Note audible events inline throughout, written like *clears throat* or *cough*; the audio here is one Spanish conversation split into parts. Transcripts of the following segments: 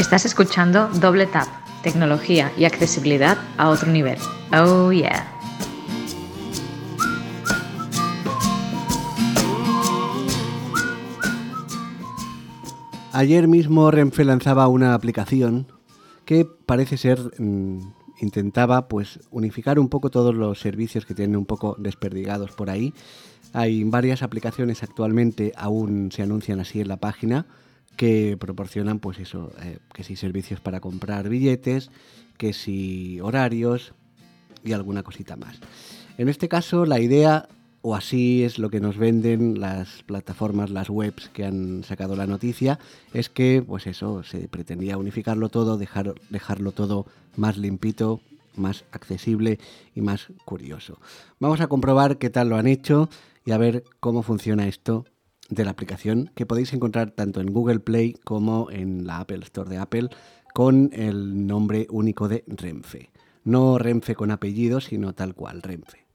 Estás escuchando Doble Tap, tecnología y accesibilidad a otro nivel. Oh yeah. Ayer mismo Renfe lanzaba una aplicación que parece ser mm, intentaba pues unificar un poco todos los servicios que tienen un poco desperdigados por ahí. Hay varias aplicaciones actualmente aún se anuncian así en la página que proporcionan pues eso, eh, que si servicios para comprar billetes, que si horarios y alguna cosita más. En este caso la idea o así es lo que nos venden las plataformas, las webs que han sacado la noticia, es que, pues eso, se pretendía unificarlo todo, dejar, dejarlo todo más limpito, más accesible y más curioso. Vamos a comprobar qué tal lo han hecho y a ver cómo funciona esto de la aplicación que podéis encontrar tanto en Google Play como en la Apple Store de Apple con el nombre único de Renfe. No Renfe con apellido, sino tal cual, Renfe.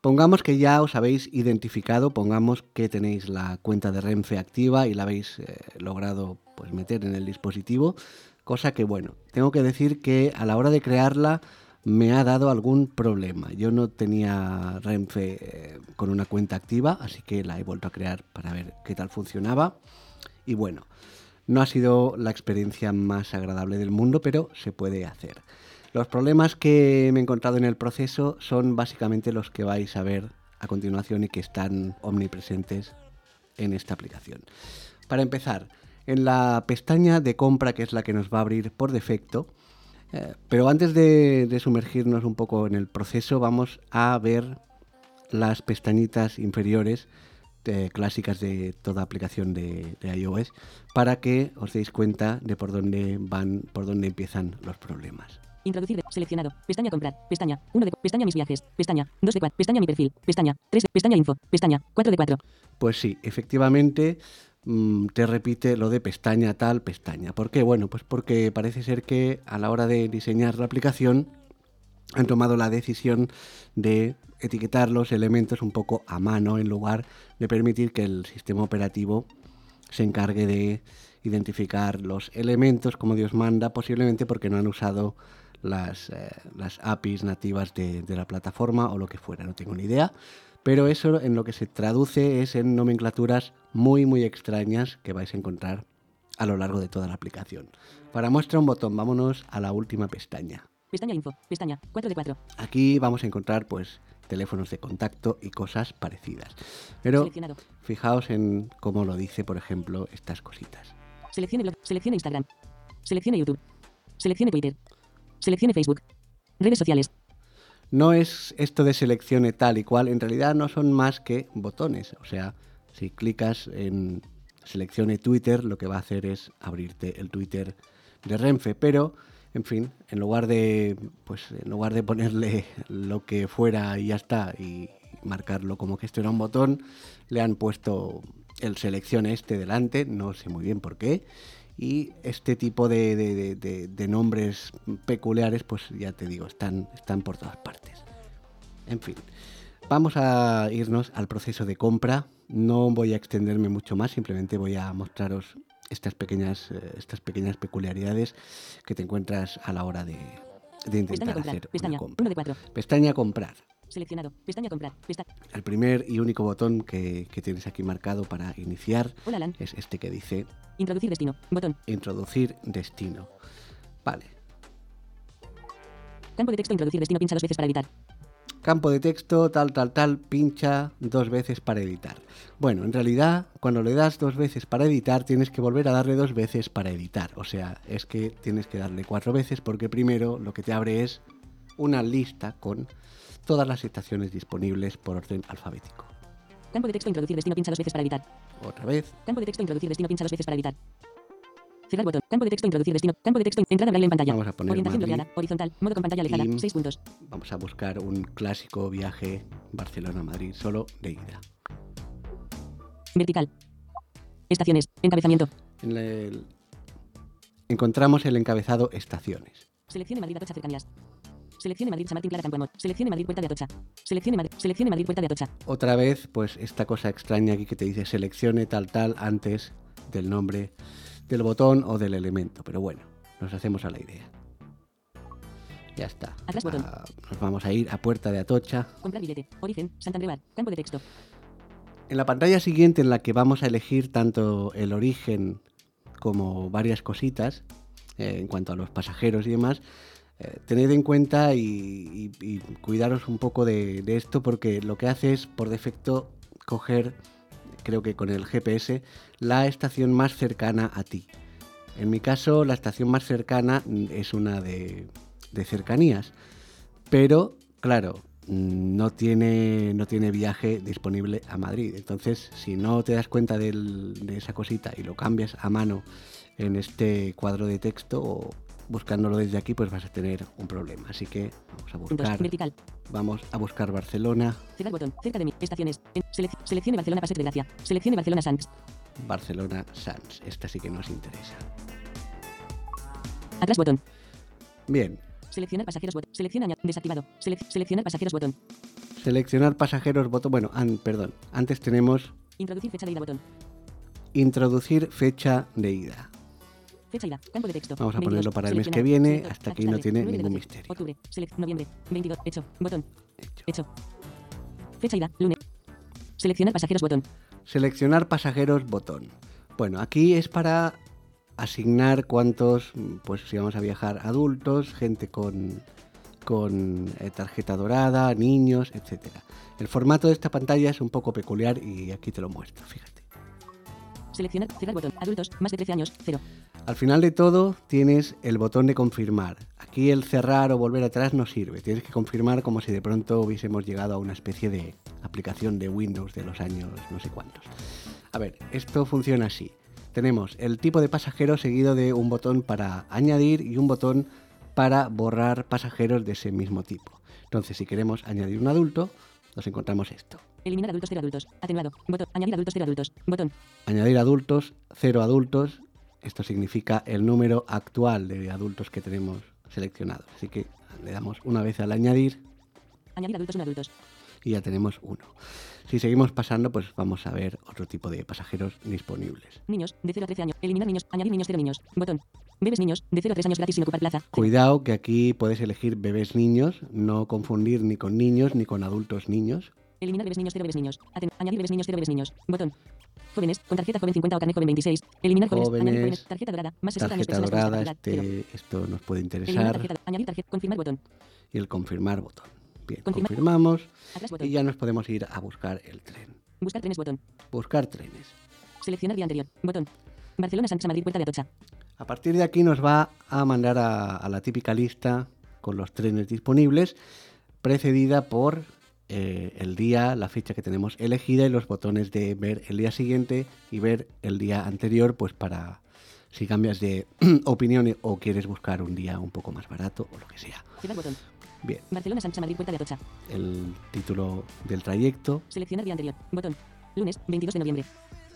Pongamos que ya os habéis identificado, pongamos que tenéis la cuenta de Renfe activa y la habéis eh, logrado pues, meter en el dispositivo, cosa que bueno, tengo que decir que a la hora de crearla me ha dado algún problema. Yo no tenía Renfe eh, con una cuenta activa, así que la he vuelto a crear para ver qué tal funcionaba. Y bueno, no ha sido la experiencia más agradable del mundo, pero se puede hacer. Los problemas que me he encontrado en el proceso son básicamente los que vais a ver a continuación y que están omnipresentes en esta aplicación. Para empezar, en la pestaña de compra, que es la que nos va a abrir por defecto, eh, pero antes de, sumergirnos un poco en el proceso, vamos a ver las pestañitas inferiores clásicas de toda aplicación de, de, iOS para que os deis cuenta de por dónde van, por dónde empiezan los problemas. Introducir. Seleccionado. Pestaña comprar. Pestaña. 1 de. Pestaña mis viajes. Pestaña. 2 de 4. Pestaña mi perfil. Pestaña. 3 Pestaña info. Pestaña. 4 de 4. Pues sí, efectivamente te repite lo de pestaña tal, pestaña. ¿Por qué? Bueno, pues porque parece ser que a la hora de diseñar la aplicación han tomado la decisión de etiquetar los elementos un poco a mano en lugar de permitir que el sistema operativo se encargue de identificar los elementos como Dios manda, posiblemente porque no han usado las, eh, APIs nativas de, de, la plataforma o lo que fuera, no tengo ni idea. Pero eso en lo que se traduce es en nomenclaturas muy muy extrañas que vais a encontrar a lo largo de toda la aplicación. Para muestra un botón, vámonos a la última pestaña. Pestaña info, pestaña 4 de 4. Aquí vamos a encontrar pues teléfonos de contacto y cosas parecidas. Pero fijaos en cómo lo dice, por ejemplo, estas cositas. Seleccione, seleccione Instagram. Seleccione YouTube. Seleccione Twitter. Seleccione Facebook. Redes sociales. No es esto de seleccione tal y cual, en realidad no son más que botones. O sea, si clicas en seleccione Twitter, lo que va a hacer es abrirte el Twitter de Renfe, pero en fin, en lugar de pues en lugar de ponerle lo que fuera y ya está y marcarlo como que esto era un botón, le han puesto el seleccione este delante, no sé muy bien por qué, y este tipo de, nombres peculiares, pues ya te digo, están, están por todas partes. En fin, vamos a irnos al proceso de compra. No voy a extenderme mucho más, simplemente voy a mostraros estas pequeñas, eh, estas pequeñas peculiaridades que te encuentras a la hora de, intentar hacer una compra. Pestaña comprar. Seleccionado. Pestaña comprar. El primer y único botón que, tienes aquí marcado para iniciar es este que dice Introducir destino. Botón. Introducir destino. Vale. Campo de texto introducir destino pincha dos veces para editar. Campo de texto tal tal tal pincha dos veces para editar. Bueno, en realidad cuando le das dos veces para editar tienes que volver a darle dos veces para editar. O sea, es que tienes que darle cuatro veces porque primero lo que te abre es una lista con todas las estaciones disponibles por orden alfabético. Campo de texto introducir destino pincha dos veces para editar. Otra vez. Campo de texto introducir destino pincha dos veces para editar. Cerrar botón. Campo de texto introducir destino. Campo de texto entrada braille en pantalla. Vamos a poner Orientación bloqueada. Horizontal. Modo con pantalla alejada. 6 puntos. Vamos a buscar un clásico viaje Barcelona-Madrid solo de ida. Vertical. Estaciones. Encabezamiento. En el... Encontramos el encabezado estaciones. Seleccione Madrid Atocha cercanías. Seleccione Madrid San Martín Clara Campoamor. Seleccione Madrid Puerta de Atocha. Seleccione, Madrid, seleccione Madrid Puerta de Atocha. Otra vez, pues esta cosa extraña aquí que te dice seleccione tal tal antes del nombre del botón o del elemento, pero bueno, nos hacemos a la idea. Ya está. Atrás botón. Ah, nos vamos a ir a puerta de Atocha. Comprar billete. Origen. Santander Bar. Campo de texto. En la pantalla siguiente en la que vamos a elegir tanto el origen como varias cositas eh, en cuanto a los pasajeros y demás, eh, tened en cuenta y, cuidaros un poco de, esto porque lo que hace es por defecto coger, creo que con el GPS, la estación más cercana a ti. En mi caso, la estación más cercana es una de, de cercanías, pero claro, no tiene, no tiene viaje disponible a Madrid. Entonces, si no te das cuenta de esa cosita y lo cambias a mano en este cuadro de texto o buscándolo desde aquí, pues vas a tener un problema. Así que vamos a buscar, Vertical. vamos a buscar Barcelona, Cerrar botón. Cerca de mí. Estaciones. Selec- seleccione Barcelona Paseo de Gracia. Seleccione Barcelona Sands. Barcelona Sans. Esta sí que nos interesa. Atrás botón. Bien, Seleccionar pasajeros botón. Selecciona desactivado. Selec- seleccionar pasajeros botón. seleccionar pasajeros, botón. Bueno, an- perdón, antes tenemos Introducir fecha de ida botón. introducir fecha de ida. Fecha. Campo de texto. Vamos a 22. ponerlo para el mes que viene, hasta aquí no tiene 9 de ningún 12. misterio. Octubre. Select. Noviembre. 22. Hecho. Botón. Hecho. Fecha ida. Lunes. Seleccionar pasajeros botón. Seleccionar pasajeros, botón. Bueno, aquí es para asignar cuántos, pues si vamos a viajar adultos, gente con, con eh, tarjeta dorada, niños, etcétera. El formato de esta pantalla es un poco peculiar y aquí te lo muestro, fíjate. Seleccionar. Cerrar botón. Adultos. Más de 13 años. 0. Al final de todo tienes el botón de confirmar. Aquí el cerrar o volver atrás no sirve. Tienes que confirmar como si de pronto hubiésemos llegado a una especie de aplicación de Windows de los años no sé cuántos. A ver, esto funciona así. Tenemos el tipo de pasajero seguido de un botón para añadir y un botón para borrar pasajeros de ese mismo tipo. Entonces, si queremos añadir un adulto, nos encontramos esto. Eliminar adultos 0 adultos. Atenuado. Botón. Añadir adultos 0 adultos. Botón. Añadir adultos, cero adultos. Esto significa el número actual de adultos que tenemos seleccionados. Así que le damos una vez al añadir Añadir adultos 1 adultos. y ya tenemos uno. Si seguimos pasando, pues vamos a ver otro tipo de pasajeros disponibles. Niños. De 0 a 13 años. Eliminar niños. Añadir niños 0 niños. Botón. Bebés niños. De 0 a 3 años gratis sin ocupar plaza. Cuidado que aquí puedes elegir bebés niños, no confundir ni con niños ni con adultos niños. Eliminar bebés niños 0 bebés niños. Aten- añadir bebés niños 0 bebés niños. Botón. Jóvenes. Con tarjeta joven 50 o carnet joven 26. Eliminar jóvenes. Añadir Jóvenes. Tarjeta dorada. Más 60 años. Tarjeta dorada. Cero. este, esto nos puede interesar. tarjeta. Añadir tarjeta. Confirmar botón. Y el confirmar botón. Bien, Confirmar. confirmamos Atrás botón. y ya nos podemos ir a buscar el tren. Buscar trenes botón. Buscar trenes. Seleccionar día anterior. Botón. Barcelona Santos Madrid Puerta de Atocha. A partir de aquí nos va a mandar a, a la típica lista con los trenes disponibles, precedida por eh, el día, la fecha que tenemos elegida y los botones de ver el día siguiente y ver el día anterior, pues para si cambias de *clears throat* opinión o quieres buscar un día un poco más barato o lo que sea. Botón. Bien, Barcelona Santos Madrid Puerta de Atocha. el título del trayecto. Seleccionar día anterior. Botón. Lunes 22 de noviembre.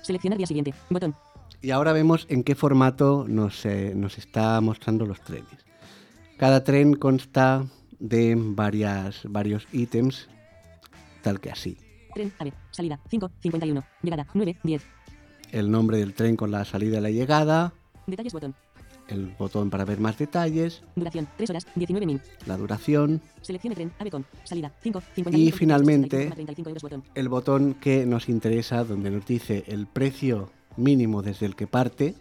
Seleccionar día siguiente. Botón. Y ahora vemos en qué formato nos, eh, nos está mostrando los trenes. Cada tren consta de varias, varios ítems, tal que así. Tren. AVE. Salida. 5. 51. Llegada. 9. 10. El nombre del tren con la salida y la llegada, Detalles botón. el botón para ver más detalles, Duración. 3 horas. 19 min. la duración, Seleccione tren. AVE con. Salida. 5. 51. Y finalmente- 35 euros botón. el botón que nos interesa donde nos dice el precio mínimo desde el que parte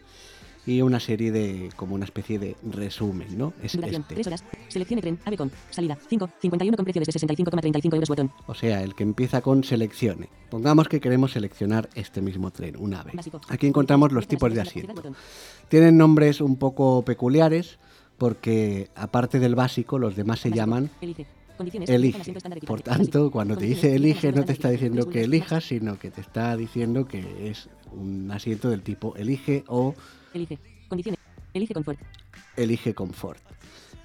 y una serie de, como una especie de resumen, ¿no? Es Duración. este. 3 horas. Seleccione tren. AVE con. Salida. 5. 51 con precio desde 65,35 euros botón. O sea, el que empieza con seleccione. Pongamos que queremos seleccionar este mismo tren, un ave. Básico. Aquí encontramos los tipos de asiento. Tienen nombres un poco peculiares porque aparte del básico, los demás se Básico. llaman Elige. Elige. Por tanto, cuando te dice elige, no te está diciendo que elijas, sino que te está diciendo que es un asiento del tipo elige o Elige. Condiciones. Elige confort. elige confort.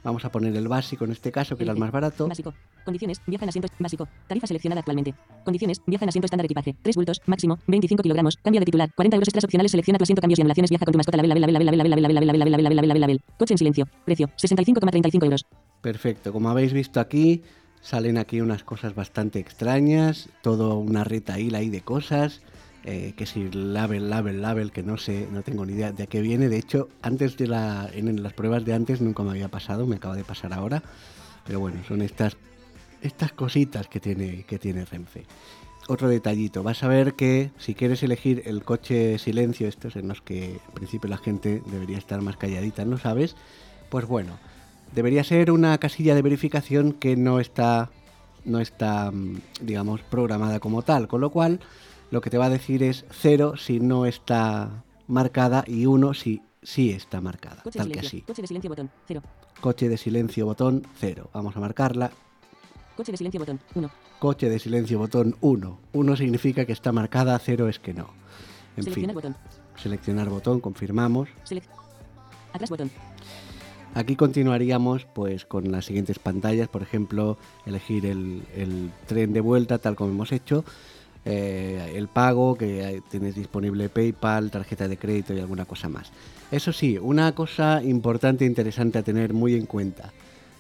Vamos a poner el básico en este caso, que era el Elige. más barato. Básico. Condiciones. Viaja en asiento básico. Tarifa seleccionada actualmente. Condiciones. Viaja en asiento estándar equipaje. 3 bultos. Máximo. 25 kilogramos. Cambio de titular. 40 euros extras opcionales. Selecciona tu asiento. Cambios y anulaciones. Viaja con tu mascota. Label, label, label, label, label, label, label, label, label, label, label, label. Coche en silencio. Precio. 65,35 euros. Perfecto, como habéis visto aquí, salen aquí unas cosas bastante extrañas, todo una retaíla ahí de cosas. Eh, que si label, label, label, que no sé, no tengo ni idea de a qué viene. De hecho, antes de la, en las pruebas de antes nunca me había pasado, me acaba de pasar ahora. Pero bueno, son estas, estas cositas que tiene, que tiene Renfe. Otro detallito, vas a ver que si quieres elegir el coche silencio, estos en los que en principio la gente debería estar más calladita, ¿no sabes? Pues bueno, debería ser una casilla de verificación que no está, no está, mm, digamos, programada como tal, con lo cual lo que te va a decir es 0 si no está marcada y 1 si sí está marcada, Coche tal que así. Coche de silencio botón. 0. Coche de silencio botón 0. Vamos a marcarla. Coche de silencio botón. 1. Coche de silencio botón 1. 1 significa que está marcada, 0 es que no. En Seleccionar fin, botón. seleccionar botón, confirmamos. Selec Atrás botón. Aquí continuaríamos pues con las siguientes pantallas, por ejemplo, elegir el, el tren de vuelta tal como hemos hecho, eh, el pago, que tienes disponible PayPal, tarjeta de crédito y alguna cosa más. Eso sí, una cosa importante e interesante a tener muy en cuenta.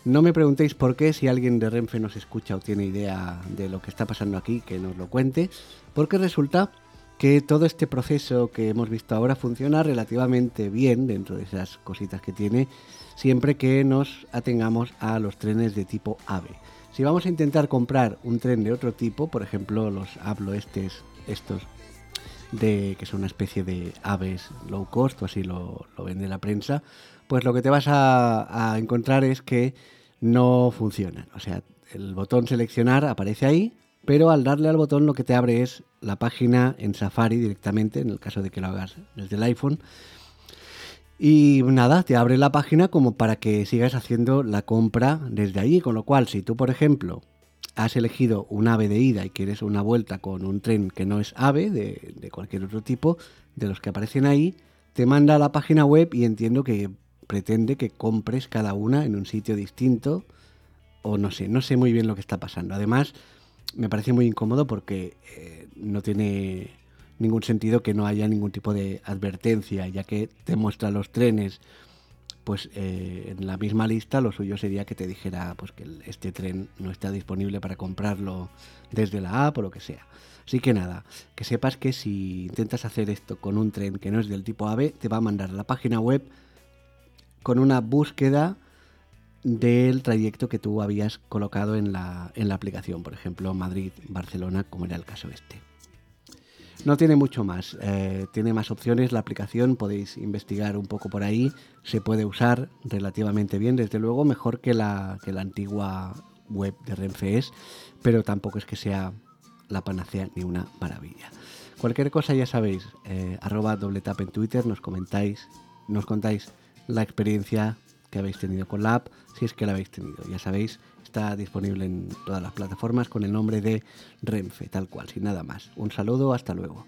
No me preguntéis por qué, si alguien de Renfe nos escucha o tiene idea de lo que está pasando aquí, que nos lo cuente, porque resulta que todo este proceso que hemos visto ahora funciona relativamente bien dentro de esas cositas que tiene, siempre que nos atengamos a los trenes de tipo AVE. Si vamos a intentar comprar un tren de otro tipo, por ejemplo los hablo estos, de que son una especie de aves low cost o así lo, lo vende la prensa, pues lo que te vas a, a encontrar es que no funcionan. O sea, el botón seleccionar aparece ahí, pero al darle al botón lo que te abre es la página en Safari directamente, en el caso de que lo hagas desde el iPhone. Y nada, te abre la página como para que sigas haciendo la compra desde ahí. Con lo cual, si tú, por ejemplo, has elegido un ave de ida y quieres una vuelta con un tren que no es ave, de, de cualquier otro tipo, de los que aparecen ahí, te manda a la página web y entiendo que pretende que compres cada una en un sitio distinto. O no sé, no sé muy bien lo que está pasando. Además, me parece muy incómodo porque eh, no tiene ningún sentido que no haya ningún tipo de advertencia, ya que te muestra los trenes pues eh, en la misma lista lo suyo sería que te dijera pues que este tren no está disponible para comprarlo desde la app o lo que sea. Así que nada, que sepas que si intentas hacer esto con un tren que no es del tipo AVE, te va a mandar a la página web con una búsqueda del trayecto que tú habías colocado en la, en la aplicación, por ejemplo Madrid-Barcelona, como era el caso este. No tiene mucho más, eh, tiene más opciones la aplicación, podéis investigar un poco por ahí, se puede usar relativamente bien, desde luego mejor que la, que la antigua web de Renfe es, pero tampoco es que sea la panacea ni una maravilla. Cualquier cosa ya sabéis, eh, arroba doble tap en Twitter, nos comentáis, nos contáis la experiencia que habéis tenido con la app, si es que la habéis tenido. Ya sabéis, está disponible en todas las plataformas con el nombre de Renfe, tal cual, sin nada más. Un saludo, hasta luego.